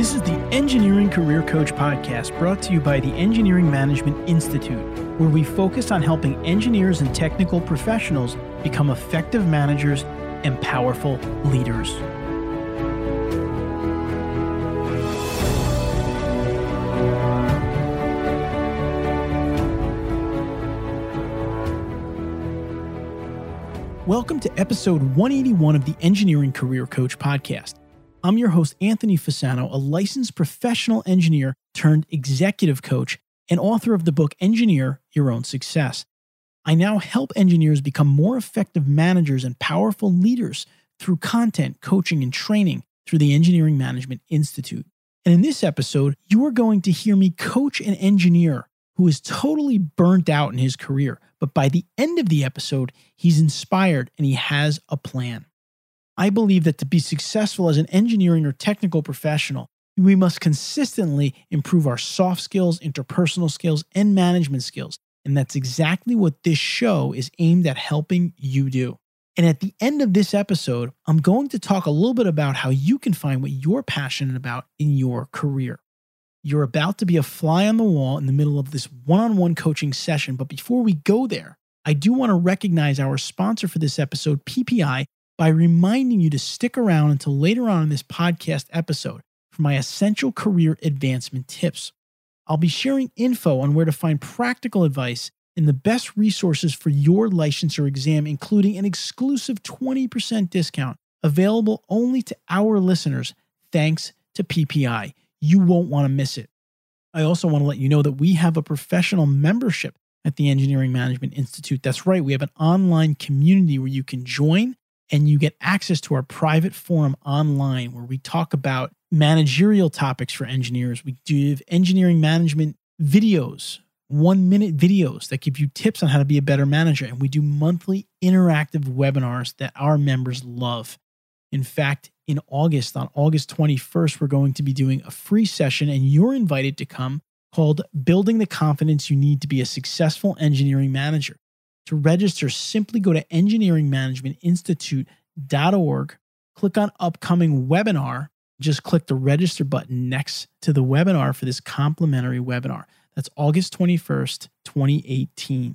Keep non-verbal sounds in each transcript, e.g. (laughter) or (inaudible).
This is the Engineering Career Coach podcast brought to you by the Engineering Management Institute, where we focus on helping engineers and technical professionals become effective managers and powerful leaders. Welcome to episode 181 of the Engineering Career Coach podcast. I'm your host, Anthony Fasano, a licensed professional engineer turned executive coach and author of the book Engineer Your Own Success. I now help engineers become more effective managers and powerful leaders through content, coaching, and training through the Engineering Management Institute. And in this episode, you are going to hear me coach an engineer who is totally burnt out in his career. But by the end of the episode, he's inspired and he has a plan. I believe that to be successful as an engineering or technical professional, we must consistently improve our soft skills, interpersonal skills, and management skills. And that's exactly what this show is aimed at helping you do. And at the end of this episode, I'm going to talk a little bit about how you can find what you're passionate about in your career. You're about to be a fly on the wall in the middle of this one on one coaching session. But before we go there, I do want to recognize our sponsor for this episode, PPI, by reminding you to stick around until later on in this podcast episode for my essential career advancement tips. I'll be sharing info on where to find practical advice and the best resources for your license or exam, including an exclusive 20% discount available only to our listeners thanks to PPI. You won't want to miss it. I also want to let you know that we have a professional membership at the Engineering Management Institute. That's right, we have an online community where you can join and you get access to our private forum online where we talk about managerial topics for engineers. We do engineering management videos, one minute videos that give you tips on how to be a better manager. And we do monthly interactive webinars that our members love. In fact, in August, on August 21st, we're going to be doing a free session, and you're invited to come called Building the Confidence You Need to Be a Successful Engineering Manager. To register, simply go to engineeringmanagementinstitute.org, click on upcoming webinar, just click the register button next to the webinar for this complimentary webinar. That's August 21st, 2018.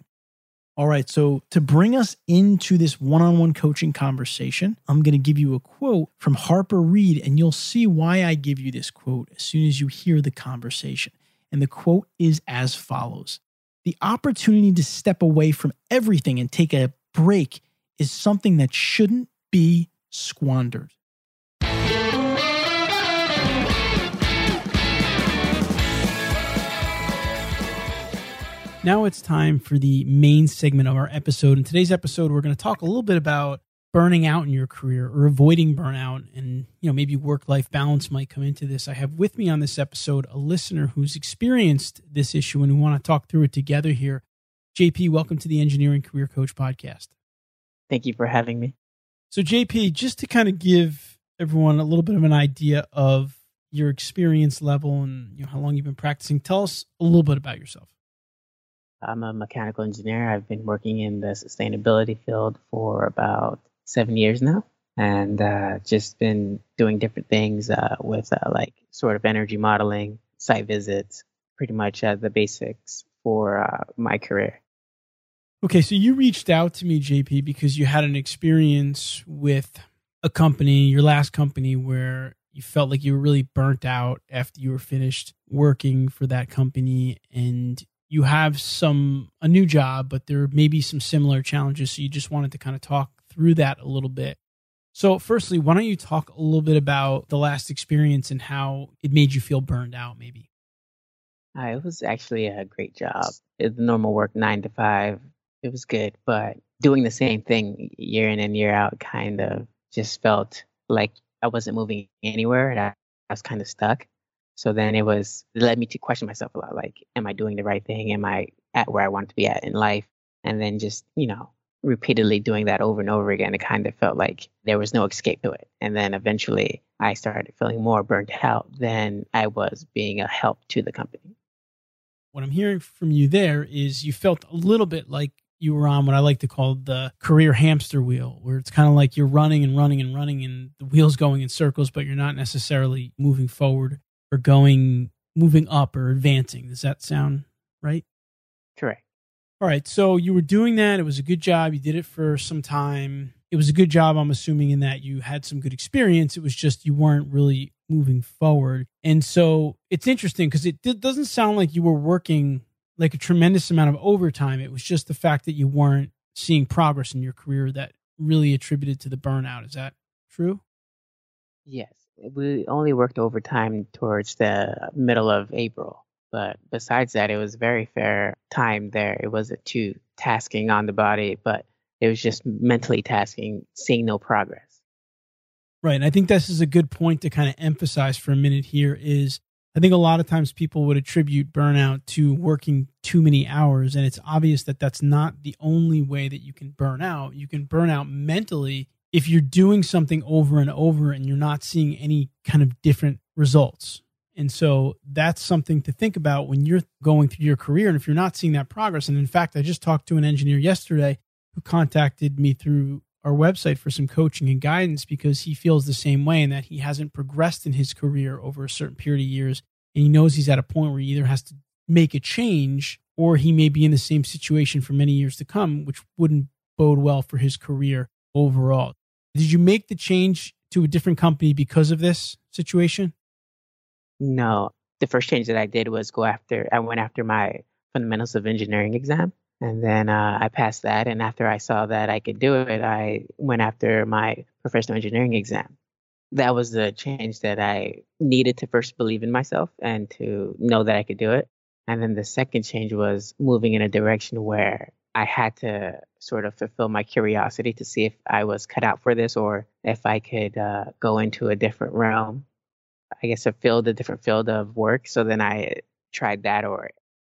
All right, so to bring us into this one on one coaching conversation, I'm going to give you a quote from Harper Reed, and you'll see why I give you this quote as soon as you hear the conversation. And the quote is as follows the opportunity to step away from everything and take a break is something that shouldn't be squandered. Now it's time for the main segment of our episode. In today's episode, we're going to talk a little bit about burning out in your career or avoiding burnout and you know maybe work life balance might come into this i have with me on this episode a listener who's experienced this issue and we want to talk through it together here. Jp welcome to the engineering career coach podcast. Thank you for having me. So jp just to kind of give everyone a little bit of an idea of your experience level and you know how long you've been practicing tell us a little bit about yourself. I'm a mechanical engineer. I've been working in the sustainability field for about seven years now and uh, just been doing different things uh, with uh, like sort of energy modeling, site visits, pretty much uh, the basics for uh, my career. Okay, so you reached out to me, JP, because you had an experience with a company, your last company, where you felt like you were really burnt out after you were finished working for that company and you have some a new job but there may be some similar challenges so you just wanted to kind of talk through that a little bit. So, firstly, why don't you talk a little bit about the last experience and how it made you feel burned out, maybe? Uh, it was actually a great job. It, the normal work, nine to five, it was good, but doing the same thing year in and year out kind of just felt like I wasn't moving anywhere and I, I was kind of stuck. So then it was, it led me to question myself a lot like, am I doing the right thing? Am I at where I want to be at in life? And then just, you know, repeatedly doing that over and over again, it kind of felt like there was no escape to it. And then eventually I started feeling more burnt out than I was being a help to the company. What I'm hearing from you there is you felt a little bit like you were on what I like to call the career hamster wheel, where it's kind of like you're running and running and running and the wheel's going in circles, but you're not necessarily moving forward. or going, moving up or advancing. Does that sound right? All right. So you were doing that. It was a good job. You did it for some time. It was a good job, I'm assuming, in that you had some good experience. It was just you weren't really moving forward. And so it's interesting because it doesn't sound like you were working like a tremendous amount of overtime. It was just the fact that you weren't seeing progress in your career that really attributed to the burnout. Is that true? Yes. We only worked overtime towards the middle of April. But besides that, it was very fair time there. It wasn't too tasking on the body, but it was just mentally tasking, seeing no progress. Right. And I think this is a good point to kind of emphasize for a minute here is I think a lot of times people would attribute burnout to working too many hours. And it's obvious that that's not the only way that you can burn out. You can burn out mentally if you're doing something over and over and you're not seeing any kind of different results. And so that's something to think about when you're going through your career. And if you're not seeing that progress, and in fact, I just talked to an engineer yesterday who contacted me through our website for some coaching and guidance because he feels the same way and that he hasn't progressed in his career over a certain period of years. And he knows he's at a point where he either has to make a change or he may be in the same situation for many years to come, which wouldn't bode well for his career overall. Did you make the change to a different company because of this situation? No. The first change that I did was go after, I went after my fundamentals of engineering exam. And then uh, I passed that. And after I saw that I could do it, I went after my professional engineering exam. That was the change that I needed to first believe in myself and to know that I could do it. And then the second change was moving in a direction where I had to sort of fulfill my curiosity to see if I was cut out for this or if I could uh, go into a different realm. I guess a field, a different field of work. So then I tried that, or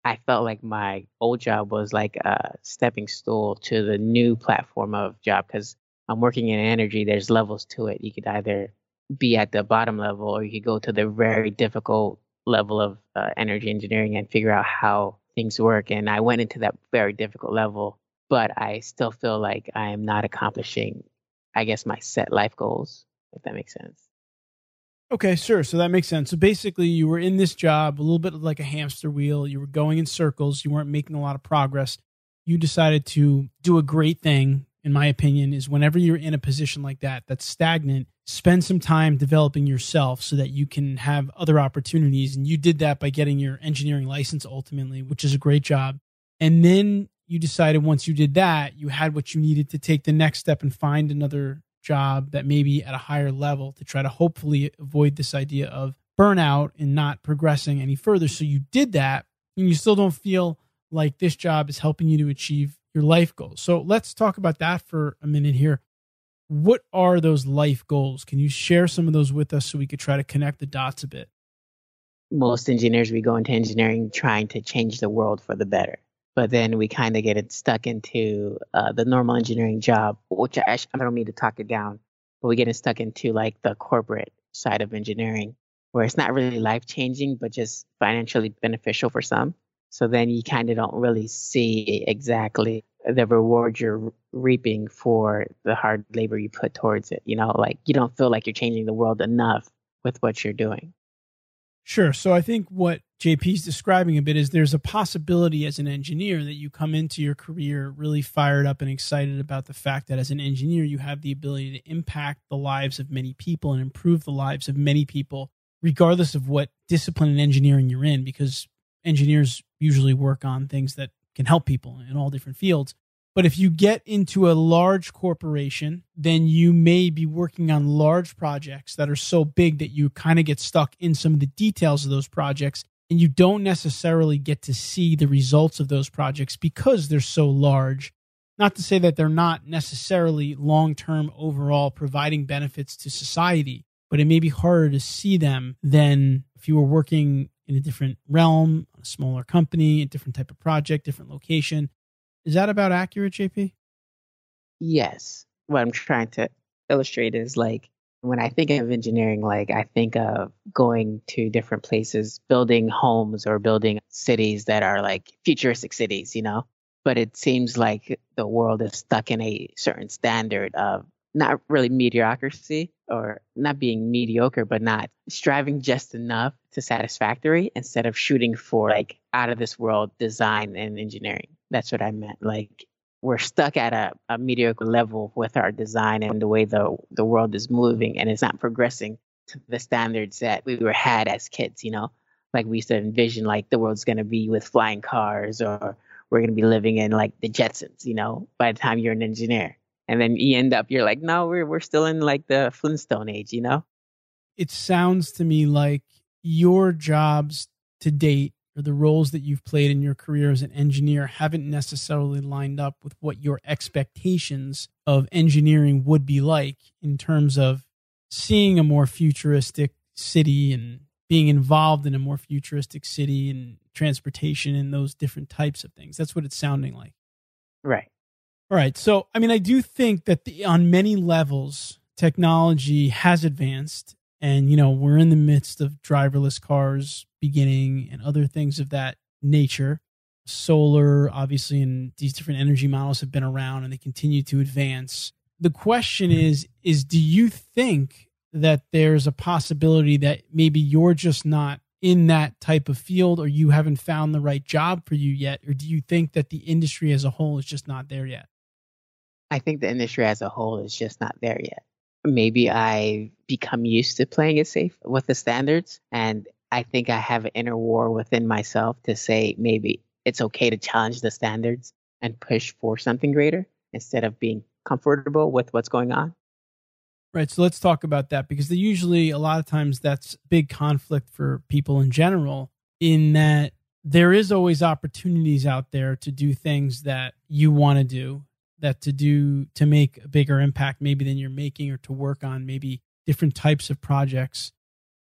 I felt like my old job was like a stepping stool to the new platform of job because I'm working in energy. There's levels to it. You could either be at the bottom level or you could go to the very difficult level of uh, energy engineering and figure out how things work. And I went into that very difficult level, but I still feel like I am not accomplishing, I guess, my set life goals, if that makes sense. Okay, sure. So that makes sense. So basically, you were in this job a little bit like a hamster wheel. You were going in circles. You weren't making a lot of progress. You decided to do a great thing, in my opinion, is whenever you're in a position like that, that's stagnant, spend some time developing yourself so that you can have other opportunities. And you did that by getting your engineering license ultimately, which is a great job. And then you decided once you did that, you had what you needed to take the next step and find another job that may be at a higher level to try to hopefully avoid this idea of burnout and not progressing any further. So you did that and you still don't feel like this job is helping you to achieve your life goals. So let's talk about that for a minute here. What are those life goals? Can you share some of those with us so we could try to connect the dots a bit? Most engineers, we go into engineering trying to change the world for the better but then we kind of get it stuck into uh, the normal engineering job, which I, I don't mean to talk it down, but we get it stuck into like the corporate side of engineering, where it's not really life changing, but just financially beneficial for some. So then you kind of don't really see exactly the reward you're reaping for the hard labor you put towards it. You know, like you don't feel like you're changing the world enough with what you're doing. Sure. So I think what JP's describing a bit is there's a possibility as an engineer that you come into your career really fired up and excited about the fact that as an engineer you have the ability to impact the lives of many people and improve the lives of many people regardless of what discipline in engineering you're in because engineers usually work on things that can help people in all different fields. But if you get into a large corporation, then you may be working on large projects that are so big that you kind of get stuck in some of the details of those projects and you don't necessarily get to see the results of those projects because they're so large. Not to say that they're not necessarily long term overall providing benefits to society, but it may be harder to see them than if you were working in a different realm, a smaller company, a different type of project, different location. Is that about accurate, JP? Yes. What I'm trying to illustrate is like when I think of engineering, like I think of going to different places, building homes or building cities that are like futuristic cities, you know? But it seems like the world is stuck in a certain standard of not really mediocrity or not being mediocre, but not striving just enough to satisfactory instead of shooting for like out of this world design and engineering. That's what I meant. Like we're stuck at a, a mediocre level with our design and the way the the world is moving and it's not progressing to the standards that we were had as kids, you know? Like we used to envision like the world's gonna be with flying cars or we're gonna be living in like the Jetsons, you know, by the time you're an engineer and then you end up you're like no we're we're still in like the flintstone age you know it sounds to me like your jobs to date or the roles that you've played in your career as an engineer haven't necessarily lined up with what your expectations of engineering would be like in terms of seeing a more futuristic city and being involved in a more futuristic city and transportation and those different types of things. That's what it's sounding like. Right. All right. So, I mean, I do think that the, on many levels, technology has advanced. And, you know, we're in the midst of driverless cars beginning and other things of that nature. Solar, obviously, and these different energy models have been around and they continue to advance. The question mm-hmm. is, is do you think that there's a possibility that maybe you're just not in that type of field or you haven't found the right job for you yet? Or do you think that the industry as a whole is just not there yet? I think the industry as a whole is just not there yet. Maybe I become used to playing it safe with the standards. And I think I have an inner war within myself to say maybe it's okay to challenge the standards and push for something greater instead of being comfortable with what's going on. Right. So let's talk about that because they usually a lot of times that's big conflict for people in general in that there is always opportunities out there to do things that you want to do that to do to make a bigger impact maybe than you're making or to work on maybe different types of projects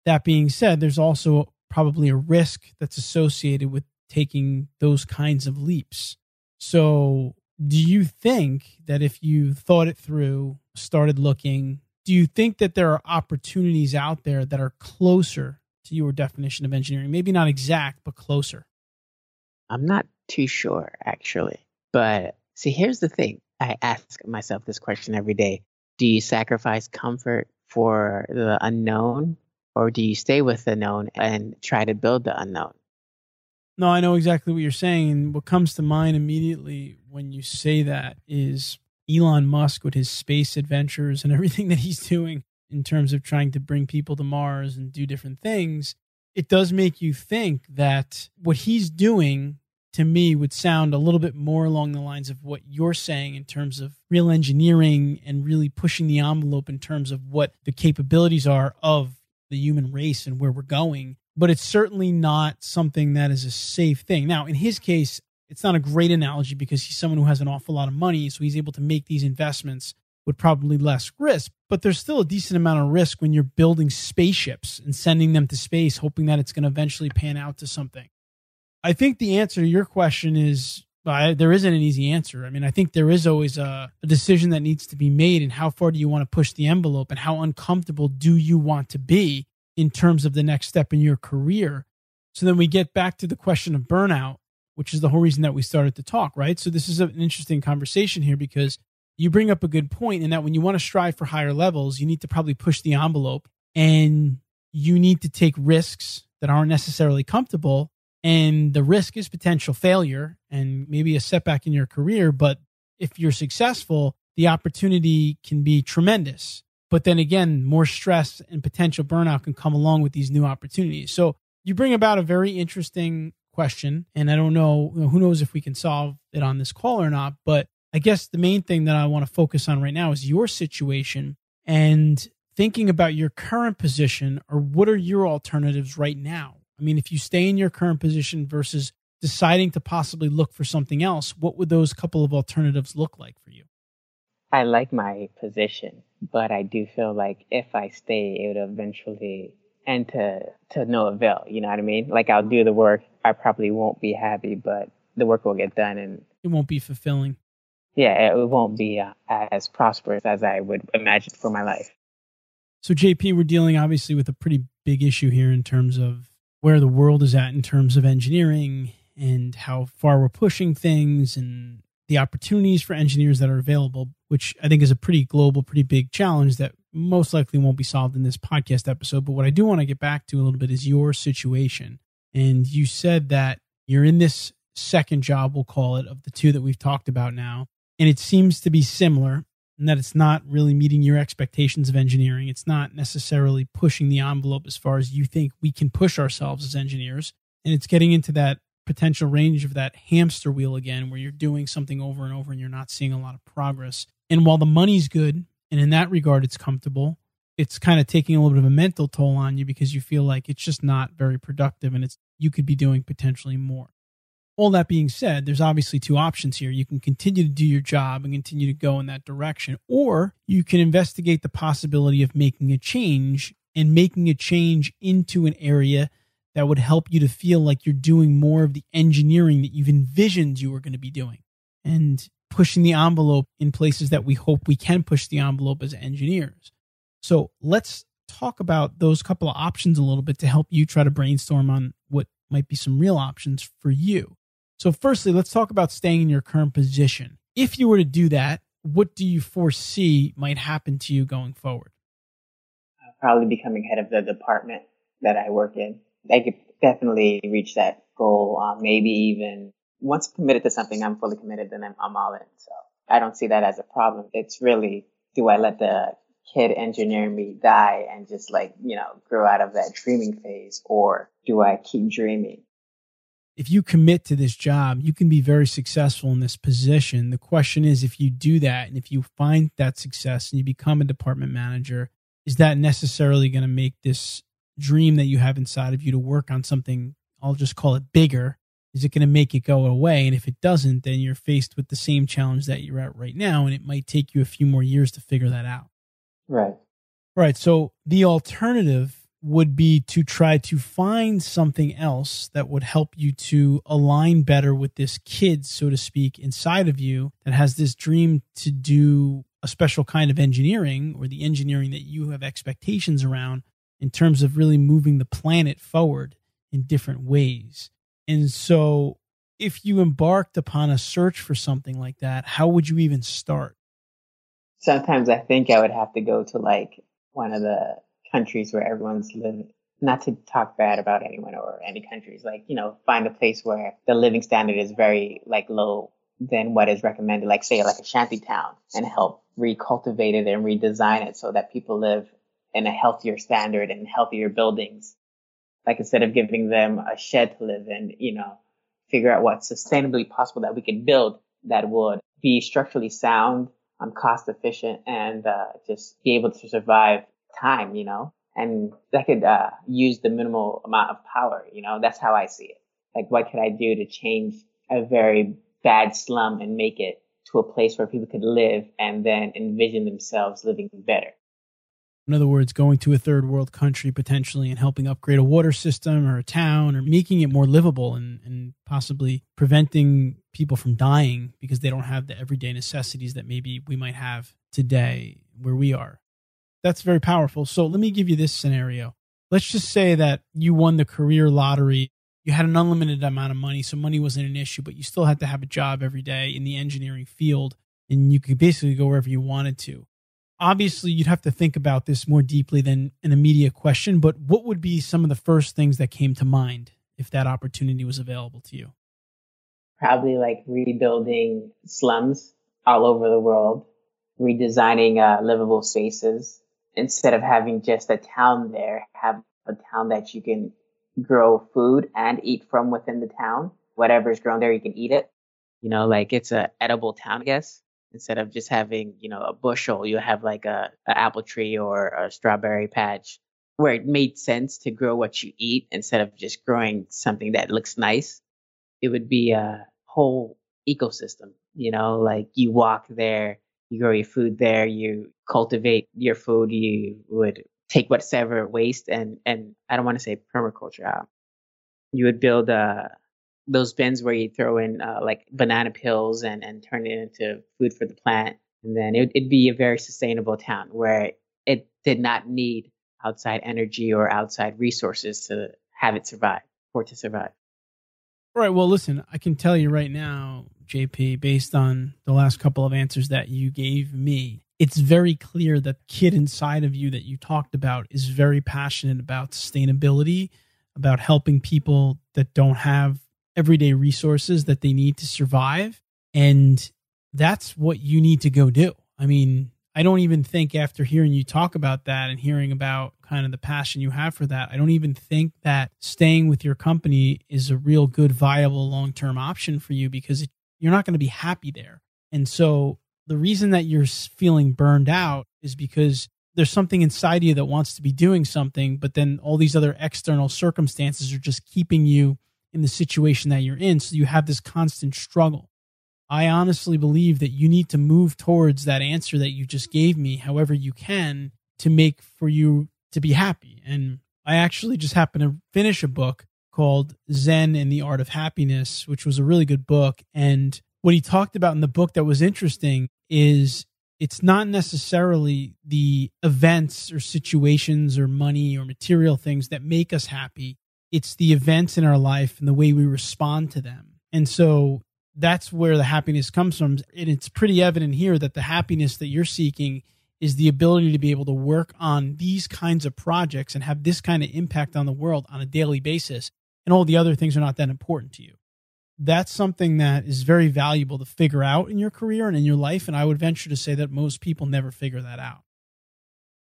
that being said there's also probably a risk that's associated with taking those kinds of leaps. So do you think that if you thought it through started looking do you think that there are opportunities out there that are closer to your definition of engineering? Maybe not exact but closer. I'm not too sure actually. But See, here's the thing. I ask myself this question every day. Do you sacrifice comfort for the unknown or do you stay with the known and try to build the unknown? No, I know exactly what you're saying. What comes to mind immediately when you say that is Elon Musk with his space adventures and (laughs) everything that he's doing in terms of trying to bring people to Mars and do different things. It does make you think that what he's doing to me would sound a little bit more along the lines of what you're saying in terms of real engineering and really pushing the envelope in terms of what the capabilities are of the human race and where we're going. But it's certainly not something that is a safe thing. Now, in his case, it's not a great analogy because he's someone who has an awful lot of money, so he's able to make these investments with probably less risk. But there's still a decent amount of risk when you're building spaceships and sending them to space, hoping that it's going to eventually pan out to something. I think the answer to your question is uh, there isn't an easy answer. I mean, I think there is always a, a, decision that needs to be made, and how far do you want to push the envelope, and how uncomfortable do you want to be in terms of the next step in your career. So then we get back to the question of burnout, which is the whole reason that we started to talk, right? So this is an interesting conversation here because you bring up a good point in that when you want to strive for higher levels, you need to probably push the envelope and you need to take risks that aren't necessarily comfortable and the risk is potential failure and maybe a setback in your career. But if you're successful, the opportunity can be tremendous. But then again, more stress and potential burnout can come along with these new opportunities. So you bring about a very interesting question. And I don't know, who knows if we can solve it on this call or not. But I guess the main thing that I want to focus on right now is your situation and thinking about your current position or what are your alternatives right now? I mean, if you stay in your current position versus deciding to possibly look for something else, what would those couple of alternatives look like for you? I like my position, but I do feel like if I stay, it would eventually end to, to no avail. You know what I mean? Like I'll do the work. I probably won't be happy, but the work will get done and it won't be fulfilling. Yeah, it won't be uh, as prosperous as I would imagine for my life. So, JP, we're dealing obviously with a pretty big issue here in terms of where the world is at in terms of engineering and how far we're pushing things and the opportunities for engineers that are available, which I think is a pretty global, pretty big challenge that most likely won't be solved in this podcast episode. But what I do want to get back to a little bit is your situation. And you said that you're in this second job, we'll call it, of the two that we've talked about now. And it seems to be similar in that it's not really meeting your expectations of engineering. It's not necessarily pushing the envelope as far as you think we can push ourselves as engineers. And it's getting into that potential range of that hamster wheel again, where you're doing something over and over and you're not seeing a lot of progress. And while the money's good, and in that regard, it's comfortable, it's kind of taking a little bit of a mental toll on you because you feel like it's just not very productive and it's you could be doing potentially more. All that being said, there's obviously two options here. You can continue to do your job and continue to go in that direction, or you can investigate the possibility of making a change and making a change into an area that would help you to feel like you're doing more of the engineering that you've envisioned you were going to be doing and pushing the envelope in places that we hope we can push the envelope as engineers. So let's talk about those couple of options a little bit to help you try to brainstorm on what might be some real options for you. So, firstly, let's talk about staying in your current position. If you were to do that, what do you foresee might happen to you going forward? Probably becoming head of the department that I work in. I could definitely reach that goal. Um, maybe even once committed to something, I'm fully committed, then I'm, I'm all in. So I don't see that as a problem. It's really, do I let the kid engineer me die and just like, you know, grow out of that dreaming phase or do I keep dreaming? If you commit to this job, you can be very successful in this position. The question is if you do that and if you find that success and you become a department manager, is that necessarily going to make this dream that you have inside of you to work on something, I'll just call it bigger, is it going to make it go away? And if it doesn't, then you're faced with the same challenge that you're at right now. And it might take you a few more years to figure that out. Right. Right. So the alternative would be to try to find something else that would help you to align better with this kid, so to speak, inside of you that has this dream to do a special kind of engineering or the engineering that you have expectations around in terms of really moving the planet forward in different ways. And so, if you embarked upon a search for something like that, how would you even start? Sometimes I think I would have to go to like one of the countries where everyone's living. Not to talk bad about anyone or any countries, like, you know, find a place where the living standard is very like low than what is recommended, like say like a shanty town and help recultivate it and redesign it so that people live in a healthier standard and healthier buildings. Like instead of giving them a shed to live in, you know, figure out what's sustainably possible that we could build that would be structurally sound, um, cost efficient, and uh, just be able to survive time, you know, and that could uh, use the minimal amount of power, you know. That's how I see it. Like, what could I do to change a very bad slum and make it to a place where people could live and then envision themselves living better? In other words, going to a third world country potentially and helping upgrade a water system or a town or making it more livable and, and possibly preventing people from dying because they don't have the everyday necessities that maybe we might have today where we are. That's very powerful. So let me give you this scenario. Let's just say that you won the career lottery. You had an unlimited amount of money, so money wasn't an issue, but you still had to have a job every day in the engineering field and you could basically go wherever you wanted to obviously you'd have to think about this more deeply than an immediate question, but what would be some of the first things that came to mind if that opportunity was available to you? Probably like rebuilding slums all over the world, redesigning uh, livable spaces. Instead of having just a town there, have a town that you can grow food and eat from within the town. Whatever's grown there, you can eat it. You know, like it's a edible town, I guess instead of just having you know a bushel you have like a, a apple tree or a strawberry patch where it made sense to grow what you eat instead of just growing something that looks nice it would be a whole ecosystem you know like you walk there you grow your food there you cultivate your food you would take whatever waste and and i don't want to say permaculture uh, you would build a those bins where you throw in uh, like banana peels and, and turn it into food for the plant. And then it, it'd be a very sustainable town where it did not need outside energy or outside resources to have it survive or to survive. All right. Well, listen, I can tell you right now, JP, based on the last couple of answers that you gave me, it's very clear that kid inside of you that you talked about is very passionate about sustainability, about helping people that don't have everyday resources that they need to survive. And that's what you need to go do. I mean, I don't even think after hearing you talk about that and hearing about kind of the passion you have for that, I don't even think that staying with your company is a real good, viable long term option for you because you're not going to be happy there. And so the reason that you're feeling burned out is because there's something inside you that wants to be doing something, but then all these other external circumstances are just keeping you in the situation that you're in. So you have this constant struggle. I honestly believe that you need to move towards that answer that you just gave me, however you can, to make for you to be happy. And I actually just happened to finish a book called Zen and the Art of Happiness, which was a really good book. And what he talked about in the book that was interesting is it's not necessarily the events or situations or money or material things that make us happy. It's the events in our life and the way we respond to them. And so that's where the happiness comes from. And it's pretty evident here that the happiness that you're seeking is the ability to be able to work on these kinds of projects and have this kind of impact on the world on a daily basis. And all the other things are not that important to you. That's something that is very valuable to figure out in your career and in your life. And I would venture to say that most people never figure that out.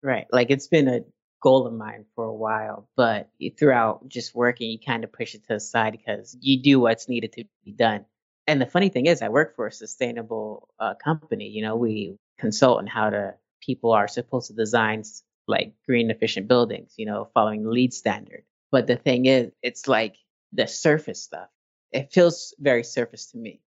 Right. Like it's been a goal of mine for a while, but throughout just working, you kind of push it to the side because you do what's needed to be done and the funny thing is, I work for a sustainable uh, company. You know, we consult on how to people are supposed to design like green efficient buildings. You know, following the LEED standard. But the thing is, it's like the surface stuff. It feels very surface to me.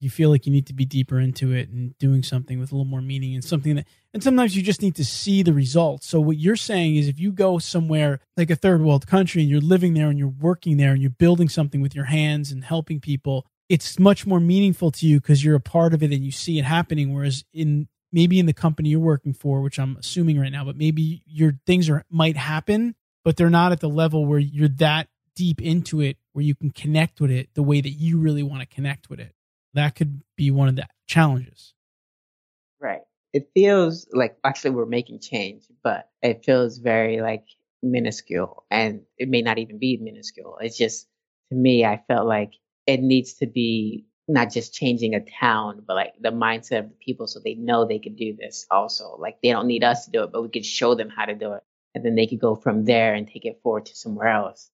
You feel like you need to be deeper into it and doing something with a little more meaning and something that, and sometimes you just need to see the results. So, what you're saying is if you go somewhere like a third world country and you're living there and you're working there and you're building something with your hands and helping people, it's much more meaningful to you because you're a part of it and you see it happening. Whereas in maybe in the company you're working for, which I'm assuming right now, but maybe your things are might happen, but they're not at the level where you're that deep into it where you can connect with it the way that you really want to connect with it. That could be one of the challenges. Right. It feels like actually we're making change, but it feels very like minuscule and it may not even be minuscule. It's just to me, I felt like it needs to be not just changing a town, but like the mindset of the people so they know they could do this also. Like they don't need us to do it, but we could show them how to do it. And then they could go from there and take it forward to somewhere else.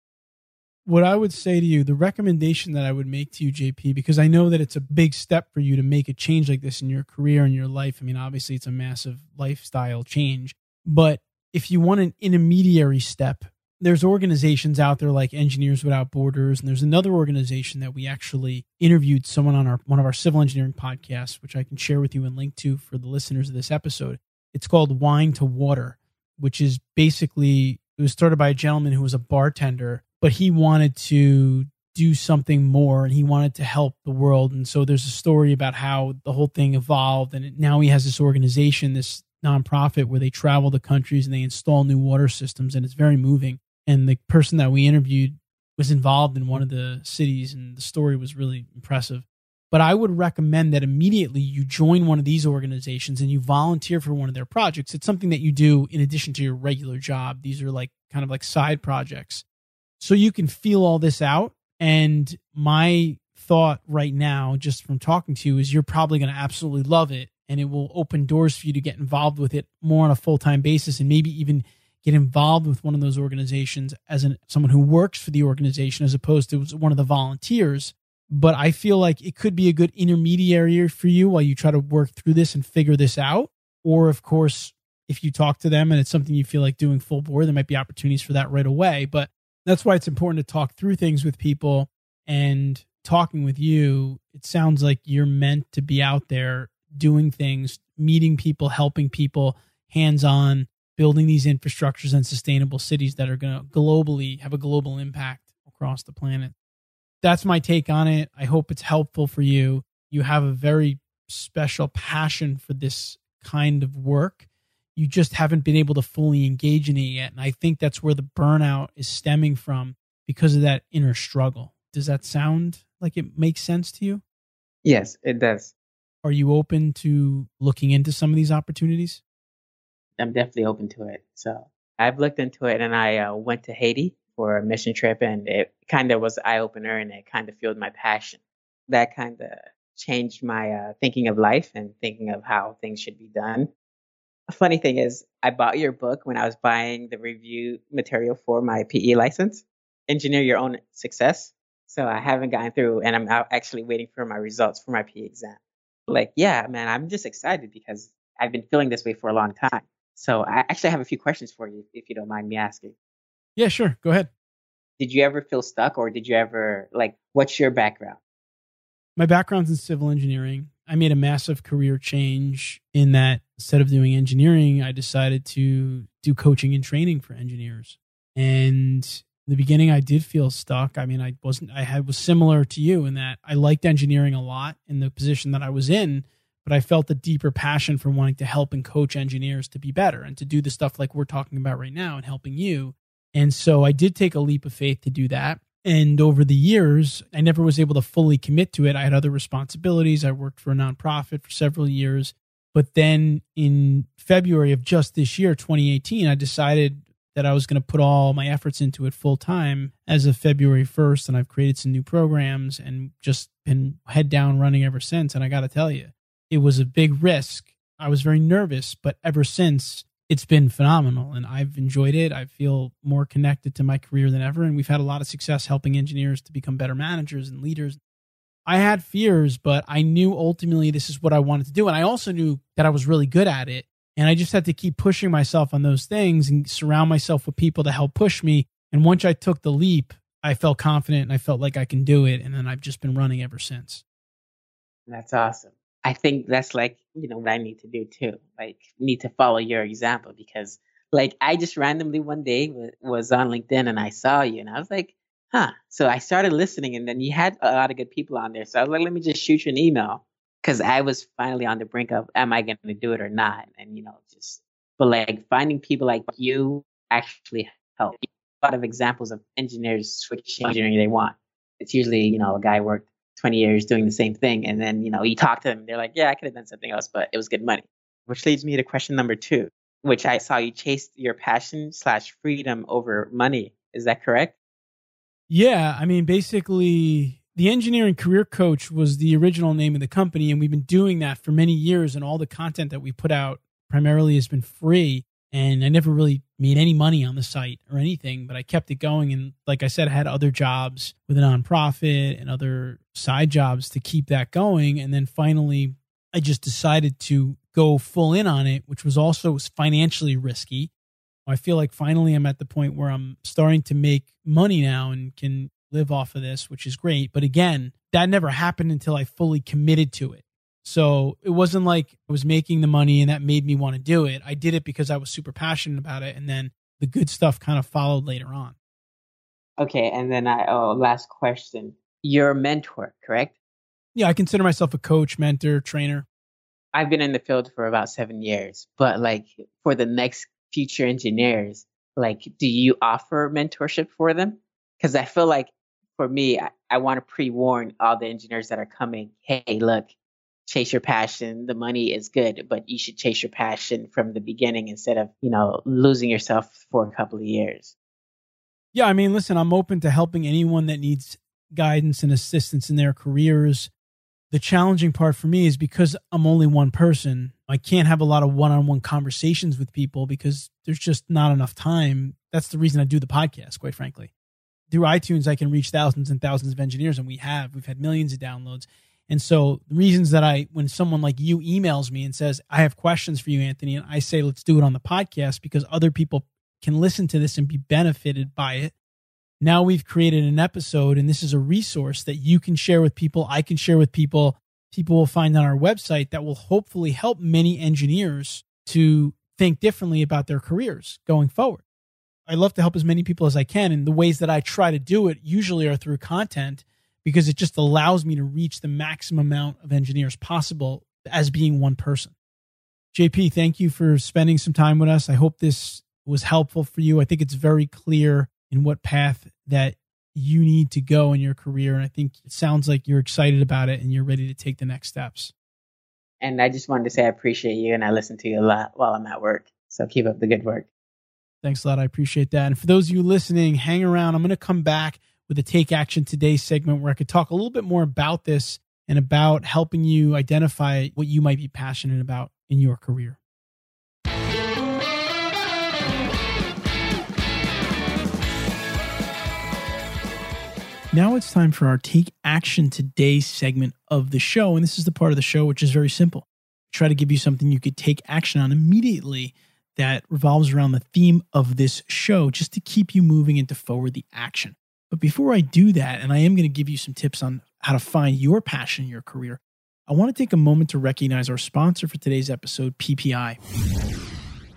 What I would say to you, the recommendation that I would make to you, JP, because I know that it's a big step for you to make a change like this in your career and your life. I mean, obviously, it's a massive lifestyle change. But if you want an intermediary step, there's organizations out there like Engineers Without Borders, and there's another organization that we actually interviewed someone on our one of our civil engineering podcasts, which I can share with you and link to for the listeners of this episode. It's called Wine to Water, which is basically it was started by a gentleman who was a bartender, but he wanted to do something more and he wanted to help the world. And so there's a story about how the whole thing evolved, and now he has this organization, this nonprofit where they travel the countries and they install new water systems, and it's very moving and the person that we interviewed was involved in one of the cities and the story was really impressive. But i would recommend that immediately you join one of these organizations and you volunteer for one of their projects. It's something that you do in addition to your regular job. These are like kind of like side projects. So you can feel all this out and my thought right now just from talking to you is you're probably going to absolutely love it and it will open doors for you to get involved with it more on a full-time basis and maybe even get involved with one of those organizations as an someone who works for the organization as opposed to one of the volunteers. But i feel like it could be a good intermediary for you while you try to work through this and figure this out. Or of course if you talk to them and it's something you feel like doing full board there might be opportunities for that right away. But that's why it's important to talk through things with people. And talking with you it sounds like you're meant to be out there doing things meeting people helping people hands on building these infrastructures and sustainable cities that are going to globally have a global impact across the planet. That's my take on it. I hope it's helpful for you. You have a very special passion for this kind of work. You just haven't been able to fully engage in it yet. And I think that's where the burnout is stemming from because of that inner struggle Does that sound like it makes sense to you? Yes, it does. Are you open to looking into some of these opportunities? I'm definitely open to it. So I've looked into it and I uh, went to Haiti for a mission trip and it kind of was eye opener and it kind of fueled my passion. That kind of changed my uh, thinking of life and thinking of how things should be done. A funny thing is, I bought your book when I was buying the review material for my PE license, Engineer Your Own Success. So I haven't gotten through and I'm actually waiting for my results for my PE exam. Like, yeah, man, I'm just excited because I've been feeling this way for a long time. So I actually have a few questions for you, if you don't mind me asking. Yeah, sure. Go ahead. Did you ever feel stuck or did you ever, like, what's your background? My background's in civil engineering. I made a massive career change in that instead of doing engineering, I decided to do coaching and training for engineers. And in the beginning, I did feel stuck. I mean, I wasn't, I had was similar to you in that I liked engineering a lot in the position that I was in, but I felt a deeper passion for wanting to help and coach engineers to be better and to do the stuff like we're talking about right now and helping you. And so I did take a leap of faith to do that. And over the years, I never was able to fully commit to it. I had other responsibilities. I worked for a nonprofit for several years. But then in February of just this year, 2018, I decided that I was going to put all my efforts into it full time as of February 1st. And I've created some new programs and just been head down running ever since. And I got to tell you, it was a big risk. I was very nervous, but ever since, it's been phenomenal and I've enjoyed it. I feel more connected to my career than ever. And we've had a lot of success helping engineers to become better managers and leaders. I had fears, but I knew ultimately this is what I wanted to do. And I also knew that I was really good at it. And I just had to keep pushing myself on those things and surround myself with people to help push me. And once I took the leap, I felt confident and I felt like I can do it. And then I've just been running ever since. That's awesome. I think that's like, you know, what I need to do too. Like, need to follow your example because, like, I just randomly one day w- was on LinkedIn and I saw you and I was like, huh. So I started listening and then you had a lot of good people on there. So I was like, let me just shoot you an email because I was finally on the brink of, am I going to do it or not? And, you know, just, but like finding people like you actually help. A lot of examples of engineers switch engineering they want. It's usually, you know, a guy worked 20 years doing the same thing. And then, you know, you talk to them, they're like, yeah, I could have done something else, but it was good money. Which leads me to question number two, which I saw you chase your passion slash freedom over money. Is that correct? Yeah. I mean, basically, the engineering career coach was the original name of the company. And we've been doing that for many years. And all the content that we put out primarily has been free and I never really made any money on the site or anything, but I kept it going. And like I said, I had other jobs with a nonprofit and other side jobs to keep that going. And then finally, I just decided to go full in on it, which was also financially risky. I feel like finally I'm at the point where I'm starting to make money now and can live off of this, which is great. But again, that never happened until I fully committed to it. So it wasn't like I was making the money and that made me want to do it. I did it because I was super passionate about it. And then the good stuff kind of followed later on. Okay. And then I, oh, last question. You're a mentor, correct? Yeah, I consider myself a coach, mentor, trainer. I've been in the field for about seven years, but like for the next future engineers, like, do you offer mentorship for them? Because I feel like for me, I, I want to pre warn all the engineers that are coming hey, look, chase your passion. The money is good, but you should chase your passion from the beginning instead of, you know, losing yourself for a couple of years. Yeah, I mean, listen, I'm open to helping anyone that needs guidance and assistance in their careers. The challenging part for me is because I'm only one person, I can't have a lot of one on one conversations with people because there's just not enough time. That's the reason I do the podcast, quite frankly. Through iTunes, I can reach thousands and thousands of engineers, and we have. We've had millions of downloads. And so the reasons that I, when someone like you emails me and says, I have questions for you, Anthony, and I say, let's do it on the podcast because other people can listen to this and be benefited by it. Now we've created an episode and this is a resource that you can share with people. I can share with people. People will find on our website that will hopefully help many engineers to think differently about their careers going forward. I love to help as many people as I can. And the ways that I try to do it usually are through content because it just allows me to reach the maximum amount of engineers possible as being one person. JP, thank you for spending some time with us. I hope this was helpful for you. I think it's very clear in what path that you need to go in your career. And I think it sounds like you're excited about it and you're ready to take the next steps. And I just wanted to say I appreciate you and I listen to you a lot while I'm at work. So keep up the good work. Thanks a lot. I appreciate that. And for those of you listening, hang around. I'm going to come back with a Take Action Today segment where I could talk a little bit more about this and about helping you identify what you might be passionate about in your career. Now it's time for our Take Action Today segment of the show. And this is the part of the show which is very simple. try to give you something you could take action on immediately that revolves around the theme of this show, just to keep you moving and to forward the action. But before I do that, and I am going to give you some tips on how to find your passion in your career, I want to take a moment to recognize our sponsor for today's episode, PPI.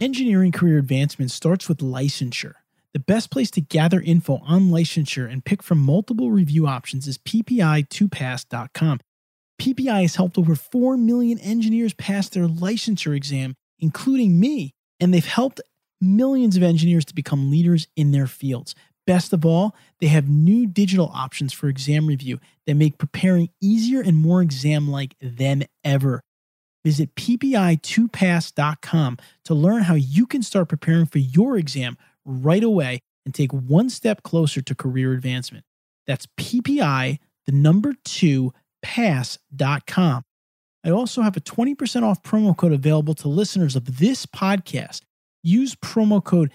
Engineering career advancement starts with licensure. The best place to gather info on licensure and pick from multiple review options is ppi2pass.com. PPI has helped over 4 million engineers pass their licensure exam, including me, and they've helped millions of engineers to become leaders in their fields. Best of all, they have new digital options for exam review that make preparing easier and more exam like than ever. Visit ppi2pass.com to learn how you can start preparing for your exam right away and take one step closer to career advancement. That's PPI, the number two, pass.com. I also have a 20% off promo code available to listeners of this podcast. Use promo code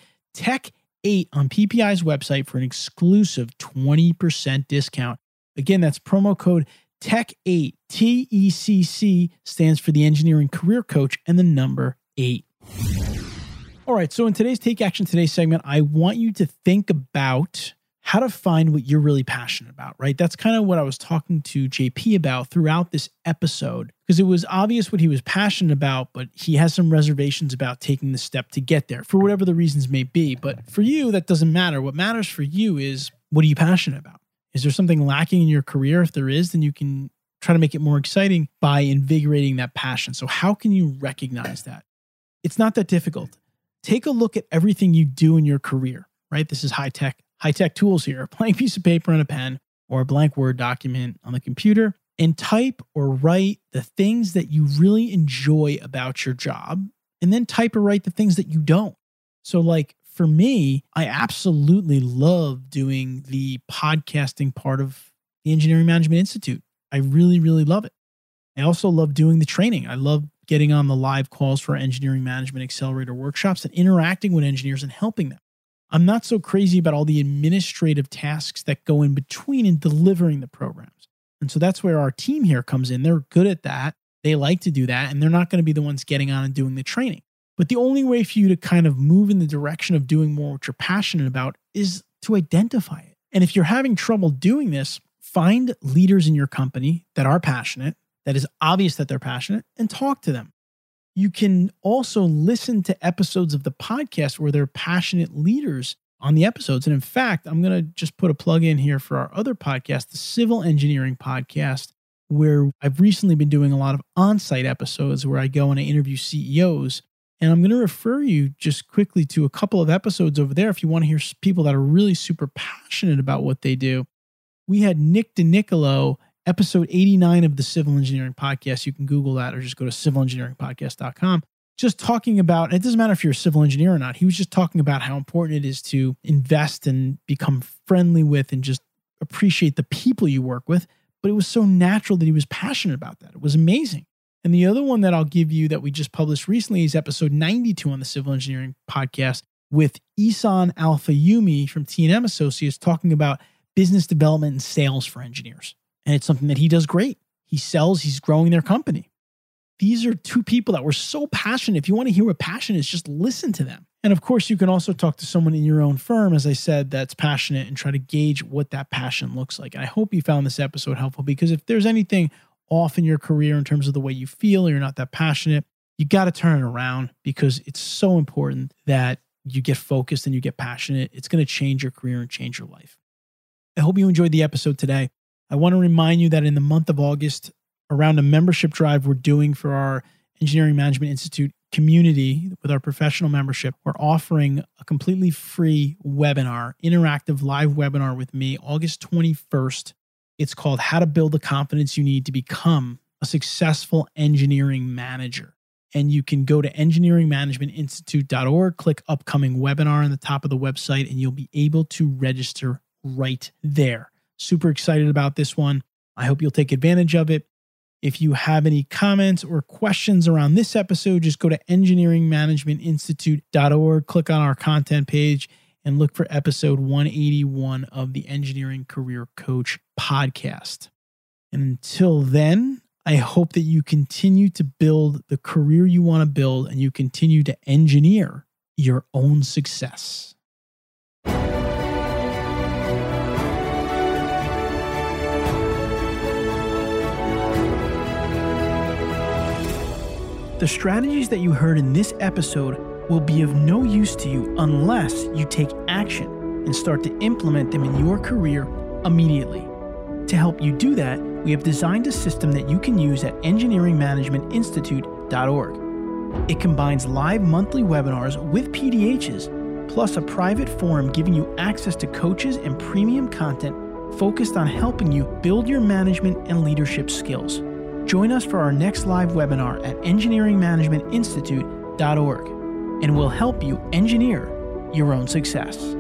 TECC8 on PPI's website for an exclusive 20% discount. Again, that's promo code TECC8. T E C C stands for the engineering career coach and the number 8. All right, so in today's Take Action Today segment, I want you to think about how to find what you're really passionate about, right? That's kind of what I was talking to JP about throughout this episode because it was obvious what he was passionate about, but he has some reservations about taking the step to get there for whatever the reasons may be. But for you, that doesn't matter. What matters for you is what are you passionate about? Is there something lacking in your career? If there is, then you can try to make it more exciting by invigorating that passion. So, how can you recognize that? It's not that difficult take a look at everything you do in your career, right? This is high tech, high tech tools here, a (laughs) blank piece of paper and a pen or a blank Word document on the computer and type or write the things that you really enjoy about your job and then type or write the things that you don't. So, like for me, I absolutely love doing the podcasting part of the Engineering Management Institute. I really, really love it. I also love doing the training. I love getting on the live calls for engineering management accelerator workshops and interacting with engineers and helping them. I'm not so crazy about all the administrative tasks that go in between and delivering the programs. And so that's where our team here comes in. They're good at that. They like to do that, and they're not going to be the ones getting on and doing the training. But the only way for you to kind of move in the direction of doing more what you're passionate about is to identify it. And if you're having trouble doing this, find leaders in your company that are passionate that is obvious that they're passionate and talk to them. You can also listen to episodes of the podcast where they're passionate leaders on the episodes. And in fact, I'm going to just put a plug in here for our other podcast, the Civil Engineering Podcast, where I've recently been doing a lot of on site episodes where I go and I interview CEOs. And I'm going to refer you just quickly to a couple of episodes over there if you want to hear people that are really super passionate about what they do. We had Nick DeNicolo episode 89 of the Civil Engineering Podcast. You can Google that or just go to civilengineeringpodcast.com. Just talking about, it doesn't matter if you're a civil engineer or not. He was just talking about how important it is to invest and become friendly with and just appreciate the people you work with. But it was so natural that he was passionate about that. It was amazing. And the other one that I'll give you that we just published recently is episode 92 on the Civil Engineering Podcast with Isan Alfayumi from T&M Associates talking about business development and sales for engineers. And it's something that he does great. He sells, he's growing their company. These are two people that were so passionate. If you want to hear what passion is, just listen to them. And of course, you can also talk to someone in your own firm, as I said, that's passionate and try to gauge what that passion looks like. And I hope you found this episode helpful because if there's anything off in your career in terms of the way you feel or you're not that passionate, you got to turn it around because it's so important that you get focused and you get passionate. It's going to change your career and change your life. I hope you enjoyed the episode today. I want to remind you that in the month of August, around a membership drive we're doing for our Engineering Management Institute community, with our professional membership, we're offering a completely free webinar, interactive live webinar with me, August 21st. It's called How to Build the Confidence You Need to Become a Successful Engineering Manager. And you can go to engineeringmanagementinstitute.org, click upcoming webinar on the top of the website, and you'll be able to register right there. Super excited about this one. I hope you'll take advantage of it. If you have any comments or questions around this episode, just go to engineeringmanagementinstitute.org, click on our content page, and look for episode 181 of the Engineering Career Coach podcast. And until then, I hope that you continue to build the career you want to build and you continue to engineer your own success. The strategies that you heard in this episode will be of no use to you unless you take action and start to implement them in your career immediately. To help you do that, we have designed a system that you can use at engineeringmanagementinstitute.org. It combines live monthly webinars with PDHs, plus a private forum giving you access to coaches and premium content focused on helping you build your management and leadership skills. Join us for our next live webinar at engineeringmanagementinstitute.org, and we'll help you engineer your own success.